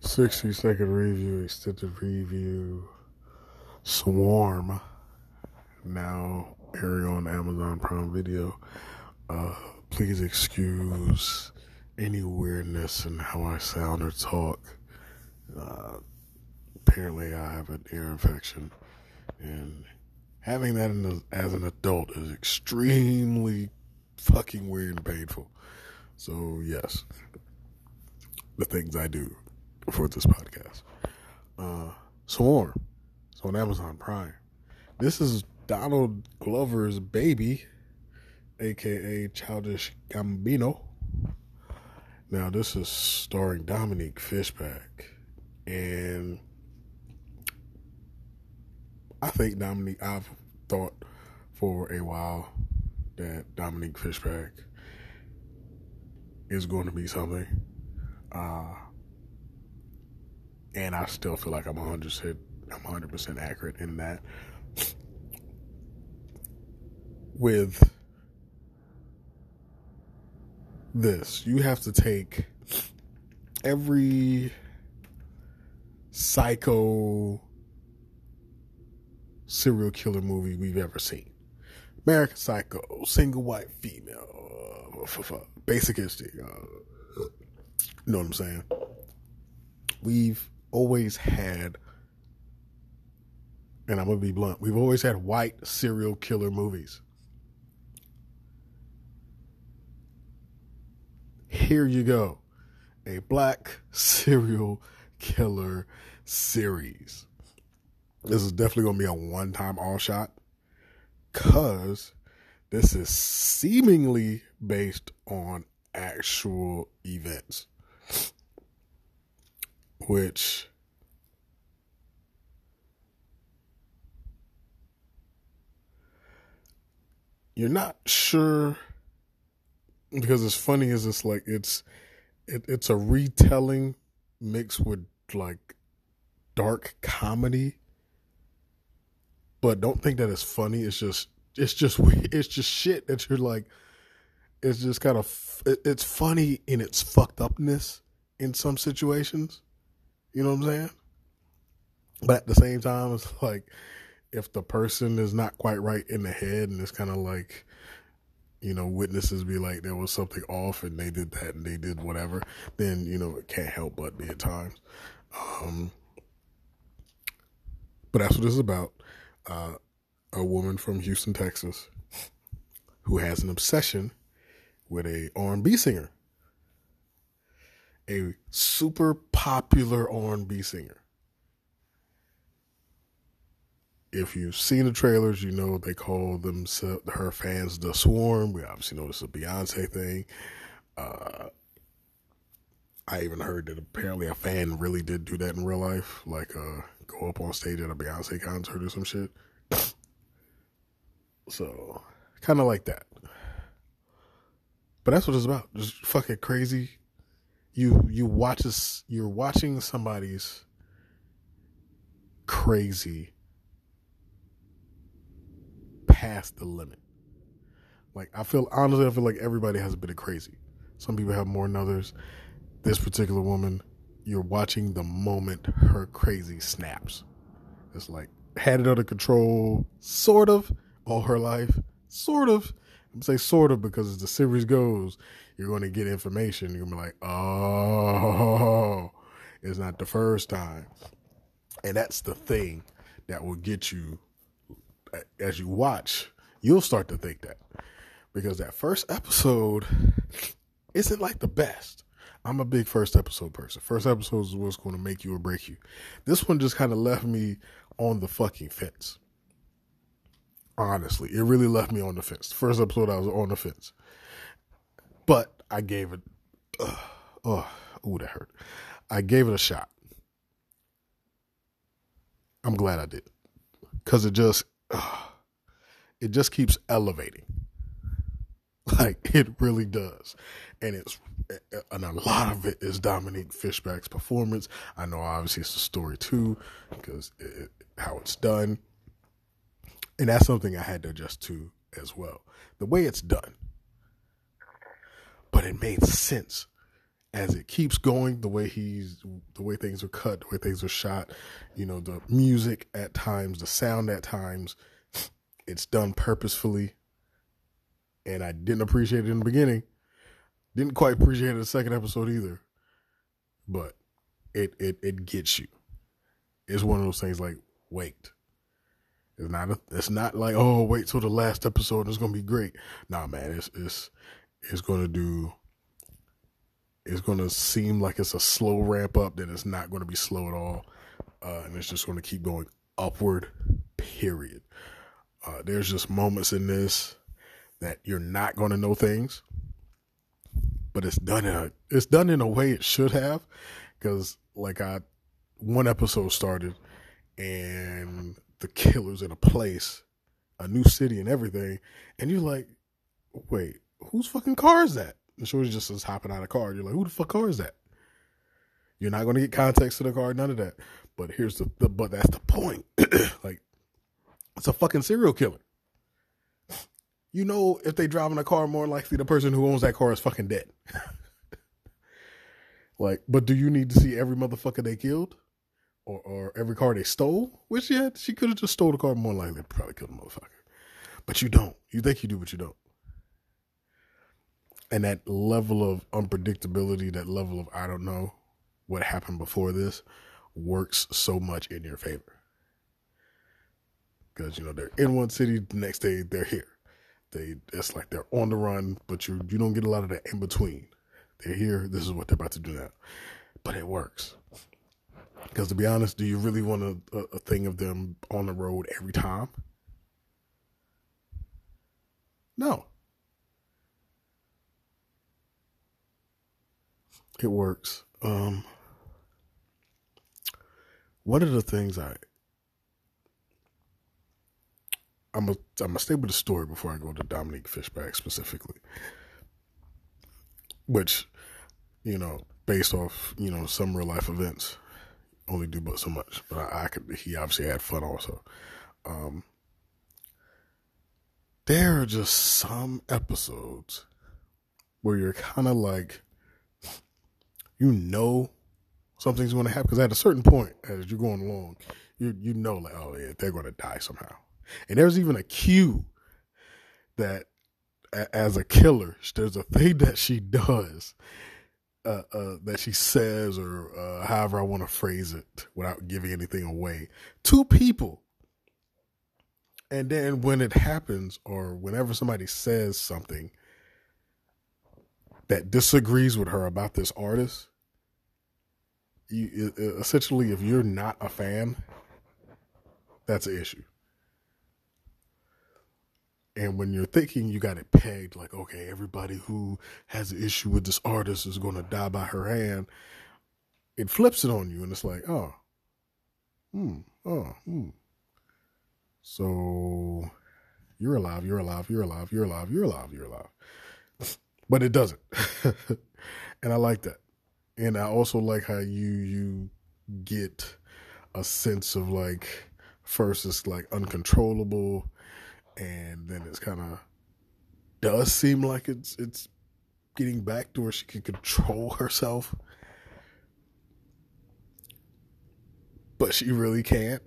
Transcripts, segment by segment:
60 second review, extended review, Swarm, now airing on Amazon Prime Video. Uh, please excuse any weirdness in how I sound or talk. Uh, apparently, I have an ear infection, and having that the, as an adult is extremely fucking weird and painful. So, yes, the things I do for this podcast. Uh, Swarm. It's on Amazon Prime. This is Donald Glover's baby, aka Childish Gambino. Now, this is starring Dominique Fishback. And I think Dominique, I've thought for a while that Dominique Fishback is going to be something. Uh, and I still feel like I'm 100 I'm 100% accurate in that. With this, you have to take every psycho serial killer movie we've ever seen. American Psycho, single white female, basic instinct. Uh, you know what I'm saying? We've always had, and I'm going to be blunt, we've always had white serial killer movies. Here you go a black serial killer series. This is definitely going to be a one time all shot because this is seemingly based on actual events which you're not sure because it's funny is it's like it's it, it's a retelling mixed with like dark comedy. But don't think that it's funny. It's just it's just it's just shit that you're like it's just kind of it's funny in its fucked upness in some situations you know what I'm saying? But at the same time, it's like if the person is not quite right in the head and it's kind of like, you know, witnesses be like there was something off and they did that and they did whatever, then, you know, it can't help but be at times. Um, but that's what this is about. Uh, a woman from Houston, Texas, who has an obsession with a R&B singer a super popular R&B singer. If you've seen the trailers, you know they call them her fans the Swarm. We obviously know this is a Beyonce thing. Uh, I even heard that apparently a fan really did do that in real life, like uh, go up on stage at a Beyonce concert or some shit. so, kind of like that. But that's what it's about. Just fucking crazy you you watch this you're watching somebody's crazy past the limit. Like I feel honestly I feel like everybody has a bit of crazy. Some people have more than others. This particular woman, you're watching the moment her crazy snaps. It's like had it under control, sort of, all her life, sort of. I'm say sort of because as the series goes, you're going to get information. You're going to be like, oh, it's not the first time. And that's the thing that will get you, as you watch, you'll start to think that. Because that first episode isn't like the best. I'm a big first episode person. First episode is what's going to make you or break you. This one just kind of left me on the fucking fence. Honestly, it really left me on the fence. First episode, I was on the fence. But I gave it, uh, oh, ooh, that hurt. I gave it a shot. I'm glad I did, because it just, uh, it just keeps elevating. Like it really does, and it's and a lot of it is Dominique Fishback's performance. I know obviously it's the story too, because it, how it's done, and that's something I had to adjust to as well. The way it's done, but it made sense as it keeps going, the way he's, the way things are cut, the way things are shot, you know, the music at times, the sound at times, it's done purposefully. And I didn't appreciate it in the beginning. Didn't quite appreciate it in the second episode either. But it it it gets you. It's one of those things like wait. It's not a, it's not like oh wait till the last episode it's gonna be great. Nah man, it's it's it's gonna do it's to seem like it's a slow ramp up, then it's not to be slow at all. Uh, and it's just to keep going upward, period. Uh, there's just moments in this that you're not to know things, but it's done in a, it's done in a way it should have. Cause like I, one episode started and the killer's in a place, a new city and everything. And you're like, wait, whose fucking car is that? And Shorty just is hopping out of car. You're like, who the fuck car is that? You're not going to get context to the car, none of that. But here's the, the but that's the point. like, it's a fucking serial killer. You know, if they drive in a car, more likely the person who owns that car is fucking dead. like, but do you need to see every motherfucker they killed? Or, or every car they stole? Which, yeah, she could have just stole the car more likely. Probably killed the motherfucker. But you don't. You think you do, but you don't and that level of unpredictability, that level of I don't know what happened before this, works so much in your favor. Because you know they're in one city, the next day they're here. They it's like they're on the run, but you you don't get a lot of that in between. They're here. This is what they're about to do now, but it works. Because to be honest, do you really want a, a, thing of them on the road every time? No. it works. Um, one of the things I I'm a I'm gonna stay with the story before I go to Dominique Fishback specifically, which you know based off you know some real life events only do but so much. But I, I could he obviously had fun also. Um, there are just some episodes where you're kind of like you know something's going to happen because at a certain point as you're going along, you you know like oh yeah they're going to die somehow, and there's even a cue that as a killer there's a thing that she does. Uh, uh, that she says, or uh, however I want to phrase it without giving anything away, to people. And then when it happens, or whenever somebody says something that disagrees with her about this artist, you essentially if you're not a fan, that's an issue. And when you're thinking you got it pegged, like, okay, everybody who has an issue with this artist is going to die by her hand, it flips it on you. And it's like, oh, hmm, oh, hmm. So you're alive, you're alive, you're alive, you're alive, you're alive, you're alive but it doesn't. and I like that. And I also like how you you get a sense of like first it's like uncontrollable and then it's kind of does seem like it's it's getting back to where she can control herself. But she really can't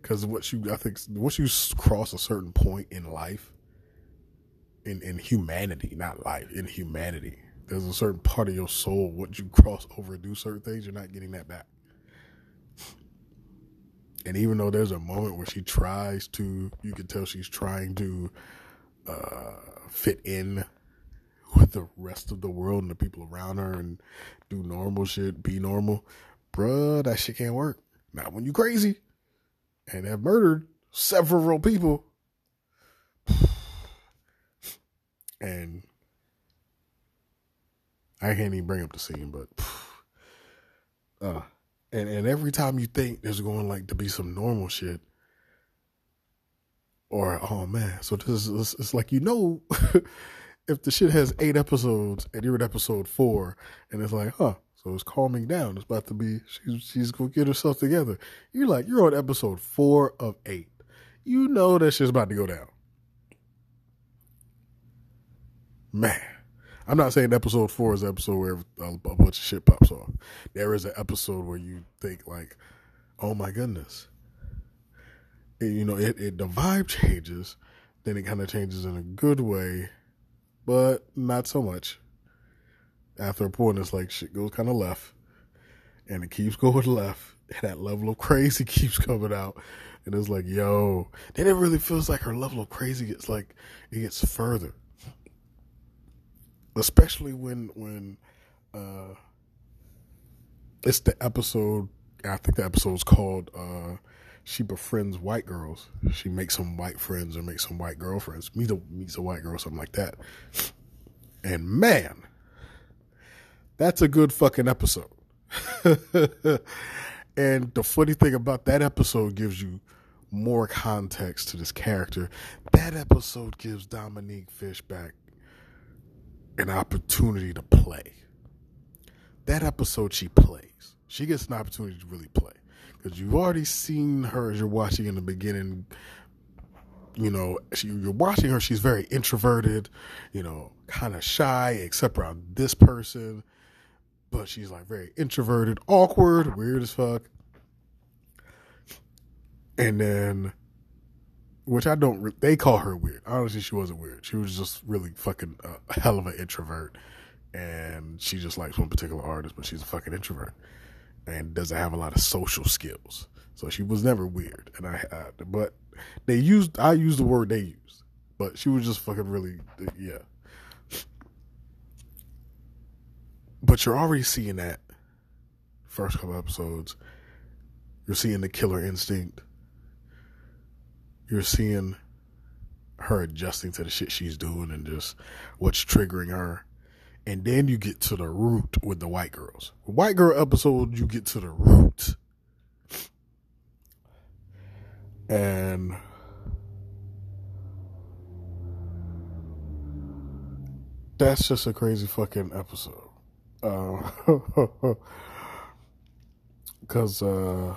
because what you I think once you cross a certain point in life, in, in humanity, not life, in humanity. There's a certain part of your soul, once you cross over and do certain things, you're not getting that back. And even though there's a moment where she tries to, you can tell she's trying to uh, fit in with the rest of the world and the people around her and do normal shit, be normal. Bruh, that shit can't work. Not when you crazy and have murdered several people. and I can't even bring up the scene, but uh, and and every time you think there's going like to be some normal shit, or oh man, so this is it's like you know, if the shit has eight episodes and you're at episode four, and it's like, huh, so it's calming down. It's about to be she's she's gonna get herself together. You're like you're on episode four of eight. You know that shit's about to go down. Man, I'm not saying episode four is episode where a, a bunch of shit pops off. There is an episode where you think like, oh my goodness. And, you know, it, it the vibe changes, then it kind of changes in a good way, but not so much. After a point, it's like shit goes kind of left, and it keeps going left. And that level of crazy keeps coming out, and it's like, yo, then it really feels like her level of crazy gets like it gets further especially when when uh, it's the episode. I think the episode's called uh, "She Befriends White Girls." She makes some white friends or makes some white girlfriends. Meets a meets a white girl, something like that. And man, that's a good fucking episode. and the funny thing about that episode gives you more context to this character. That episode gives Dominique Fishback an opportunity to play. That episode, she plays. She gets an opportunity to really play because you've already seen her as you're watching in the beginning. You know, she, you're watching her. She's very introverted, you know, kind of shy, except around this person. But she's like very introverted, awkward, weird as fuck. And then which I don't. Re- they call her weird. Honestly, she wasn't weird. She was just really fucking uh, a hell of an introvert, and she just likes one particular artist, but she's a fucking introvert and doesn't have a lot of social skills. So she was never weird. And I, I but they used. I used the word they used, but she was just fucking really, yeah. But you're already seeing that first couple episodes. You're seeing the killer instinct you're seeing her adjusting to the shit she's doing and just what's triggering her. And then you get to the root with the white girls. White girl episode, you get to the root. And that's just a crazy fucking episode. Because, uh, uh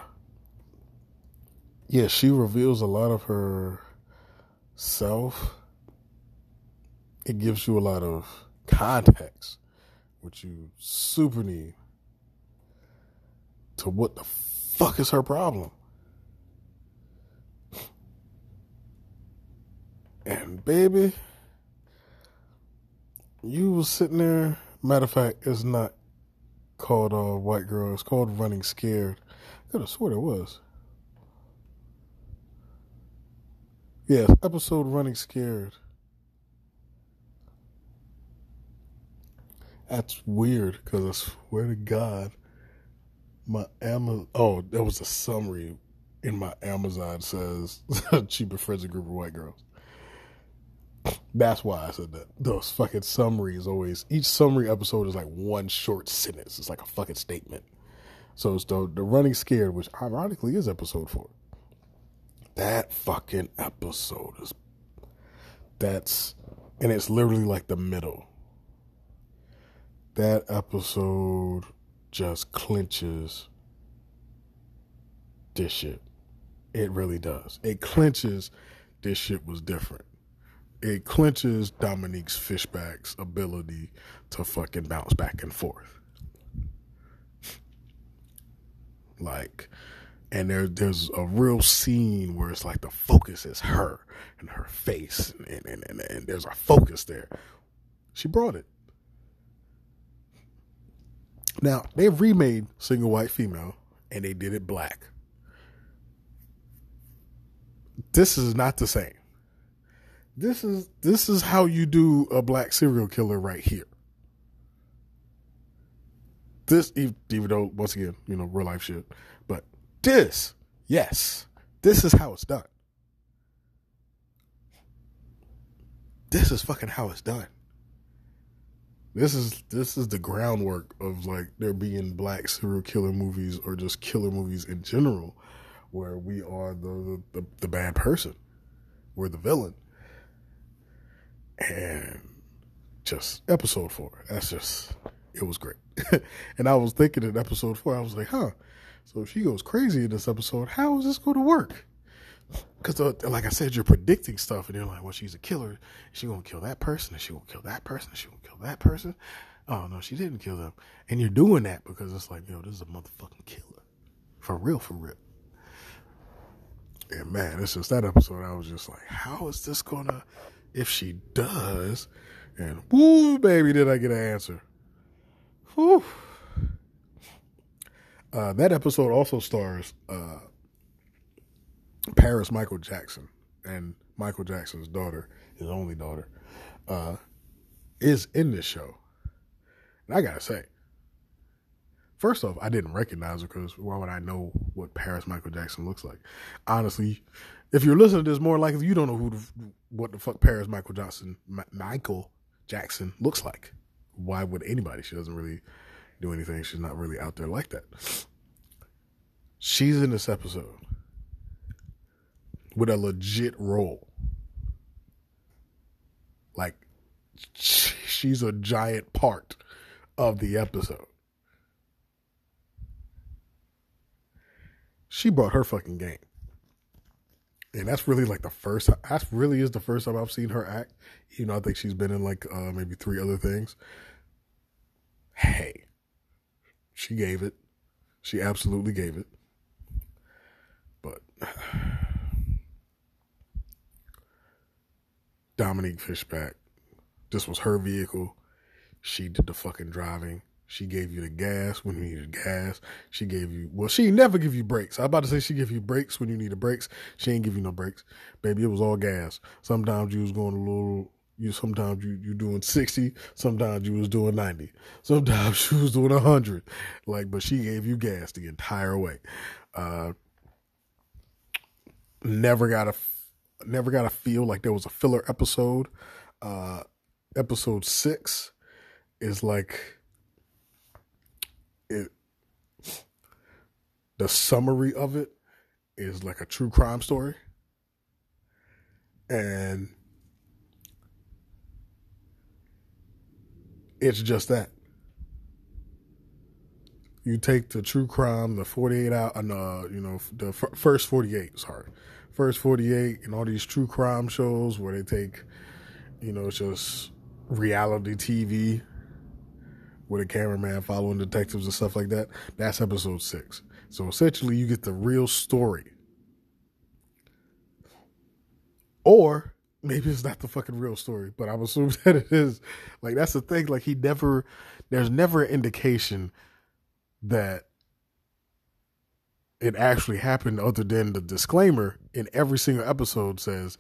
yeah, she reveals a lot of her self. It gives you a lot of context, which you super need to what the fuck is her problem. And baby, you was sitting there. Matter of fact, it's not called uh, White Girl. It's called Running Scared. I could have sworn it was. Yes, episode Running Scared. That's weird because I swear to God, my Amazon. Oh, there was a summary in my Amazon says she befriends a group of white girls. That's why I said that. Those fucking summaries always. Each summary episode is like one short sentence. It's like a fucking statement. So it's the the running scared, which ironically is episode four. That fucking episode is that's and it's literally like the middle. That episode just clinches this shit. It really does. It clinches this shit was different. It clinches Dominique's Fishback's ability to fucking bounce back and forth. Like and there there's a real scene where it's like the focus is her and her face and, and, and, and there's a focus there. She brought it. Now they've remade single white female and they did it black. This is not the same. This is this is how you do a black serial killer right here. This even though once again you know real life shit but this, yes, this is how it's done. This is fucking how it's done. This is this is the groundwork of like there being black serial killer movies or just killer movies in general, where we are the the, the bad person, we're the villain, and just episode four. That's just it was great. and I was thinking in episode four, I was like, huh, so if she goes crazy in this episode, how is this going to work? because uh, like I said, you're predicting stuff, and you're like, well, she's a killer. She gonna kill that person, and she gonna kill that person, and she gonna kill that person. Oh no, she didn't kill them, and you're doing that because it's like, yo, this is a motherfucking killer, for real, for real. And man, it's just that episode. I was just like, how is this gonna? If she does, and woo, baby, did I get an answer? Whew. Uh, that episode also stars uh, Paris Michael Jackson and Michael Jackson's daughter, his only daughter, uh, is in this show. And I gotta say, first off, I didn't recognize her because why would I know what Paris Michael Jackson looks like? Honestly, if you're listening to this, more likely you don't know who the, what the fuck Paris Michael Johnson, Michael Jackson looks like. Why would anybody? She doesn't really do anything. She's not really out there like that. She's in this episode with a legit role. Like, she's a giant part of the episode. She brought her fucking game. And that's really like the first, that really is the first time I've seen her act. You know, I think she's been in like uh, maybe three other things. Hey, she gave it. She absolutely gave it. But Dominique Fishback. This was her vehicle. She did the fucking driving. She gave you the gas when you needed gas. She gave you well, she never give you brakes. I was about to say she give you brakes when you needed brakes. She ain't give you no brakes. Baby, it was all gas. Sometimes you was going a little you sometimes you you doing sixty, sometimes you was doing ninety, sometimes she was doing hundred. Like, but she gave you gas the entire way. Uh never got a never got a feel like there was a filler episode. Uh, episode six is like it. The summary of it is like a true crime story, and it's just that. You take the true crime, the forty-eight out, and uh, you know, the f- first forty-eight. Sorry, First 48 and all these true crime shows where they take, you know, it's just reality TV with a cameraman following detectives and stuff like that. That's episode six. So essentially, you get the real story. Or maybe it's not the fucking real story, but I'm assuming that it is. Like, that's the thing. Like, he never, there's never an indication that it actually happened other than the disclaimer in every single episode says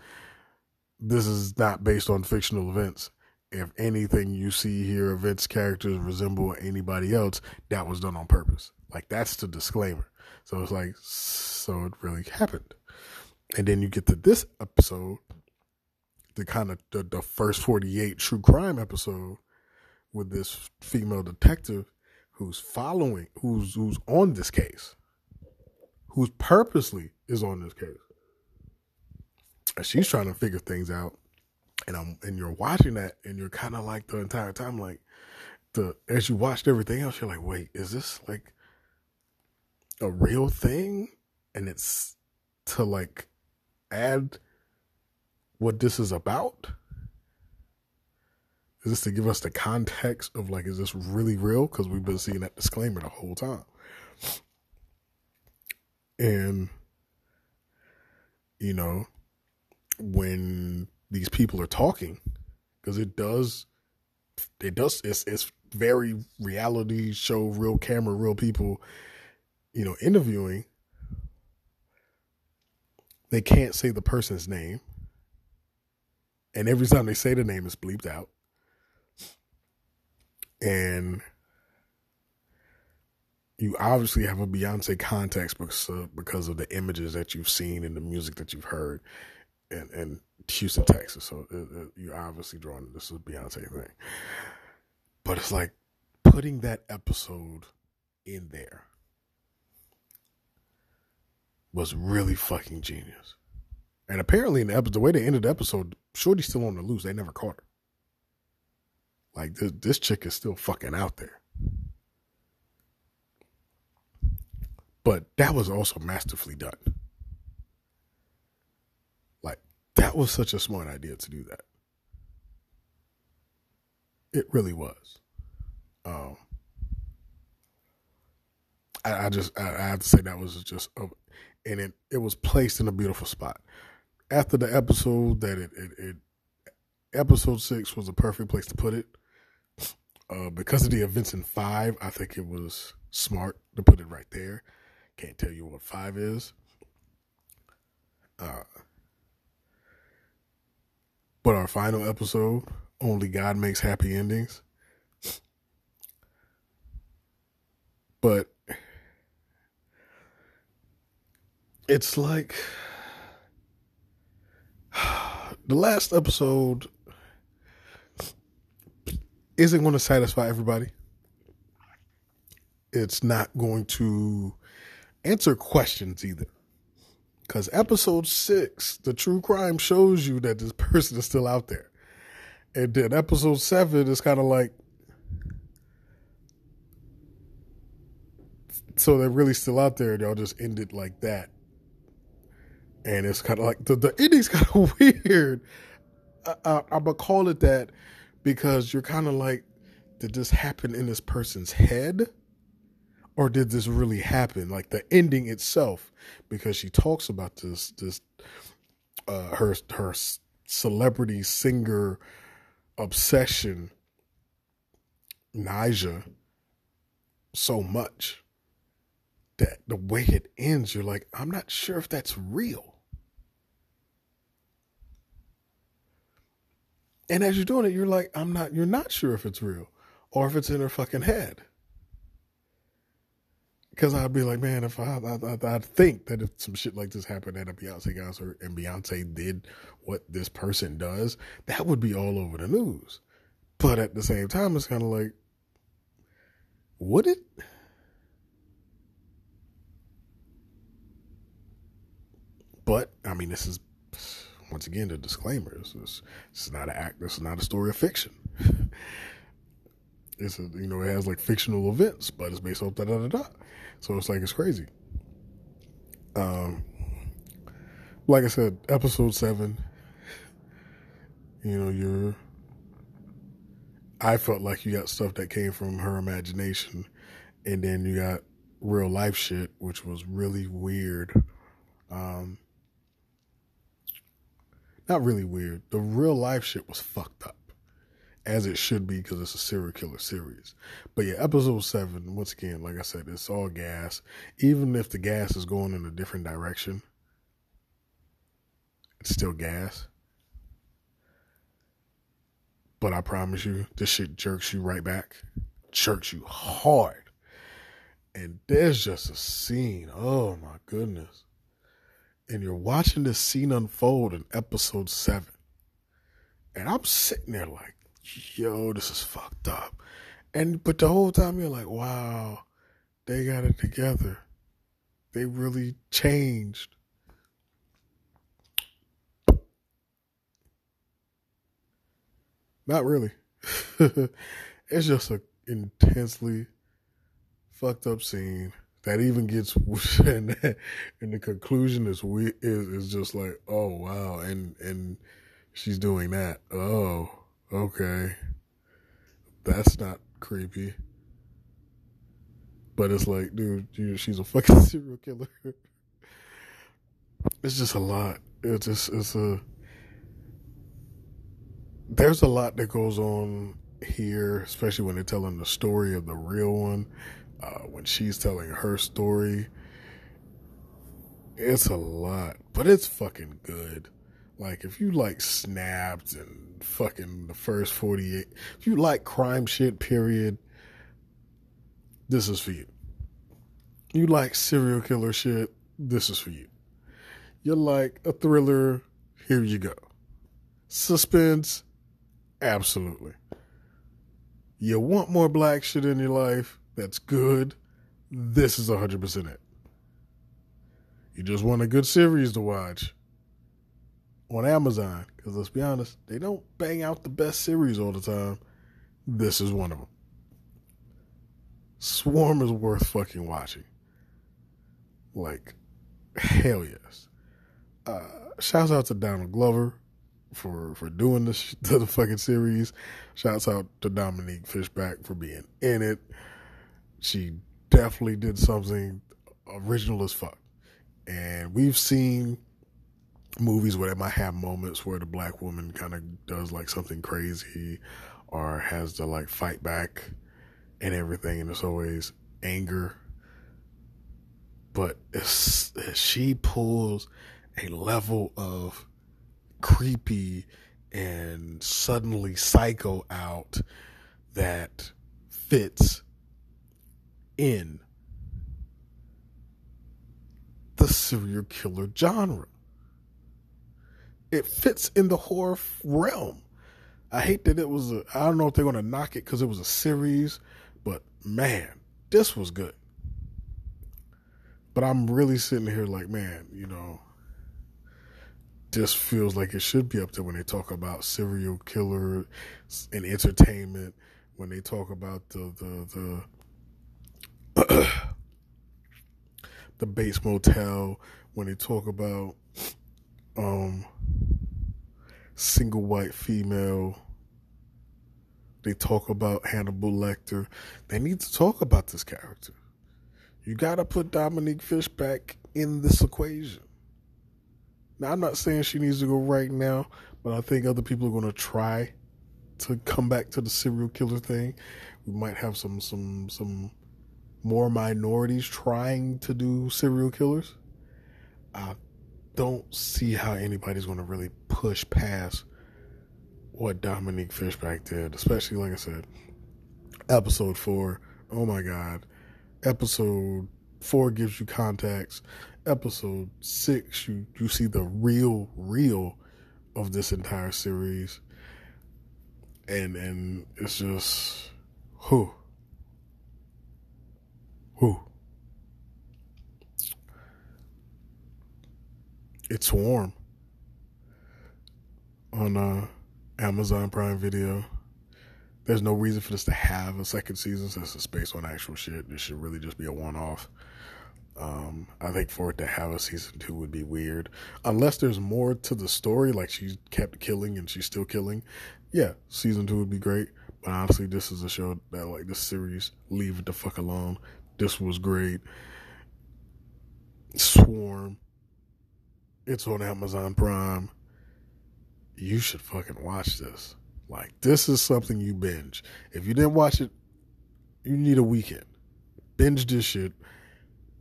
this is not based on fictional events if anything you see here events characters resemble anybody else that was done on purpose like that's the disclaimer so it's like so it really happened and then you get to this episode the kind of the, the first 48 true crime episode with this female detective who's following who's who's on this case who's purposely is on this case. And she's trying to figure things out. And I'm and you're watching that and you're kind of like the entire time like the as you watched everything else, you're like, wait, is this like a real thing? And it's to like add what this is about? Is this to give us the context of like, is this really real? Because we've been seeing that disclaimer the whole time. And, you know, when these people are talking, because it does, it does, it's, it's very reality show, real camera, real people, you know, interviewing. They can't say the person's name. And every time they say the name, it's bleeped out. And you obviously have a Beyonce context because of, because of the images that you've seen and the music that you've heard in, in Houston, Texas. So uh, uh, it, it, you're obviously drawing this is a Beyonce thing. But it's like putting that episode in there was really fucking genius. And apparently, in the episode, the way they ended the episode, Shorty's still on the loose. They never caught her. Like this, this chick is still fucking out there. But that was also masterfully done. Like that was such a smart idea to do that. It really was. Um, I, I just I, I, have to say that was just, a, and it it was placed in a beautiful spot. After the episode that it, it, it episode six was a perfect place to put it. Uh, because of the events in five, I think it was smart to put it right there. Can't tell you what five is. Uh, but our final episode, Only God Makes Happy Endings. But it's like the last episode isn't going to satisfy everybody. It's not going to answer questions either. Because episode six, the true crime shows you that this person is still out there. And then episode seven is kind of like, so they're really still out there. They'll just end it like that. And it's kind of like, the, the ending's kind of weird. I, I, I'm to call it that because you're kind of like, did this happen in this person's head? Or did this really happen? Like the ending itself, because she talks about this, this, uh, her, her celebrity singer obsession, Ni'Jah, so much that the way it ends, you're like, I'm not sure if that's real. And as you're doing it, you're like, I'm not, you're not sure if it's real or if it's in her fucking head. Because I'd be like, man, if I, I, I, think that if some shit like this happened at a Beyonce concert and Beyonce did what this person does, that would be all over the news. But at the same time, it's kind of like, would it? But I mean, this is once again, the disclaimer: this is, this is not an act. This is not a story of fiction. it's a, you know it has like fictional events, but it's based off da da da da. So it's like it's crazy. Um, like I said, episode seven. You know, you're. I felt like you got stuff that came from her imagination, and then you got real life shit, which was really weird. Um, not really weird. The real life shit was fucked up, as it should be because it's a serial killer series. But yeah, episode seven. Once again, like I said, it's all gas. Even if the gas is going in a different direction, it's still gas. But I promise you, this shit jerks you right back, jerks you hard. And there's just a scene. Oh my goodness and you're watching this scene unfold in episode seven. And I'm sitting there like, yo, this is fucked up. And but the whole time you're like, wow, they got it together. They really changed. Not really. it's just an intensely fucked up scene that even gets and, and the conclusion is we is is just like oh wow. And and she's doing that. Oh okay. That's not creepy. But it's like dude you, she's a fucking serial killer. It's just a lot. It's just it's a there's a lot that goes on here especially when they're telling the story of the real one uh, when she's telling her story. It's a lot, but it's fucking good. Like if you like snapped and fucking the first 48, if you like crime shit, period, this is for you. You like serial killer shit, this is for you. You like a thriller, here you go. Suspense, absolutely. You want more black shit in your life, that's good, this is 100% it. You just want a good series to watch on Amazon, because let's be honest, they don't bang out the best series all the time. This is one of them. Swarm is worth fucking watching. Like, hell yes. Uh, shouts out to Donald Glover for for doing this to the fucking series. Shouts out to Dominique Fishback for being in it. She definitely did something original as fuck. And we've seen movies where they might have moments where the black woman kind of does like something crazy or has to like fight back and everything, and it's always anger. But she pulls a level of creepy and suddenly psycho out that fits in the serial killer genre. It fits in the horror realm. I hate that it was a, I don't know if they're going to knock it because it was a series, but man, this was good. But I'm really sitting here like, man, you know, this feels like it should be up there when they talk about serial killer and entertainment, when they talk about the the the the Bates Motel, when they talk about um single white female. They talk about Hannibal Lecter. They need to talk about this character. You got to put Dominique Fishback in this equation. Now, I'm not saying she needs to go right now, but I think other people are going to try to come back to the serial killer thing. We might have some some some more minorities trying to do serial killers. I don't see how anybody's going to really push past what Dominique Fishback did, especially like I said, episode four. Oh my God. Episode four gives you context. Episode six, you, you see the real, real of this entire series. And and it's just who. Who. It's Swarm on uh, Amazon Prime Video. There's no reason for this to have a second season since it's based on actual shit. This should really just be a one off. Um, I think for it to have a season two would be weird. Unless there's more to the story, like she kept killing and she's still killing. Yeah, season two would be great. But honestly, this is a show that, like, this series, leave it the fuck alone. This was great. Swarm. It's on Amazon Prime. You should fucking watch this. Like, this is something you binge. If you didn't watch it, you need a weekend. Binge this shit.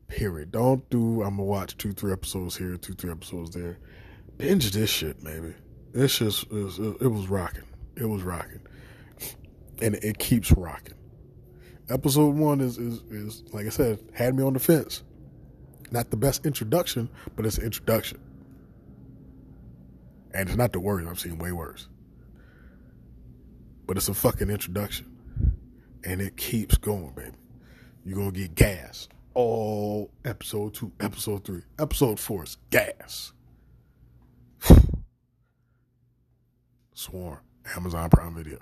Period. Don't do, I'm gonna watch two, three episodes here, two, three episodes there. Binge this shit, maybe. This just, it was, it was rocking. It was rocking. And it keeps rocking. Episode one is, is, is, like I said, had me on the fence. Not the best introduction, but it's an introduction. And it's not the worst. I've seen way worse. But it's a fucking introduction. And it keeps going, baby. You're going to get gas. All episode two, episode three, episode four is gas. Swarm. Amazon Prime Video.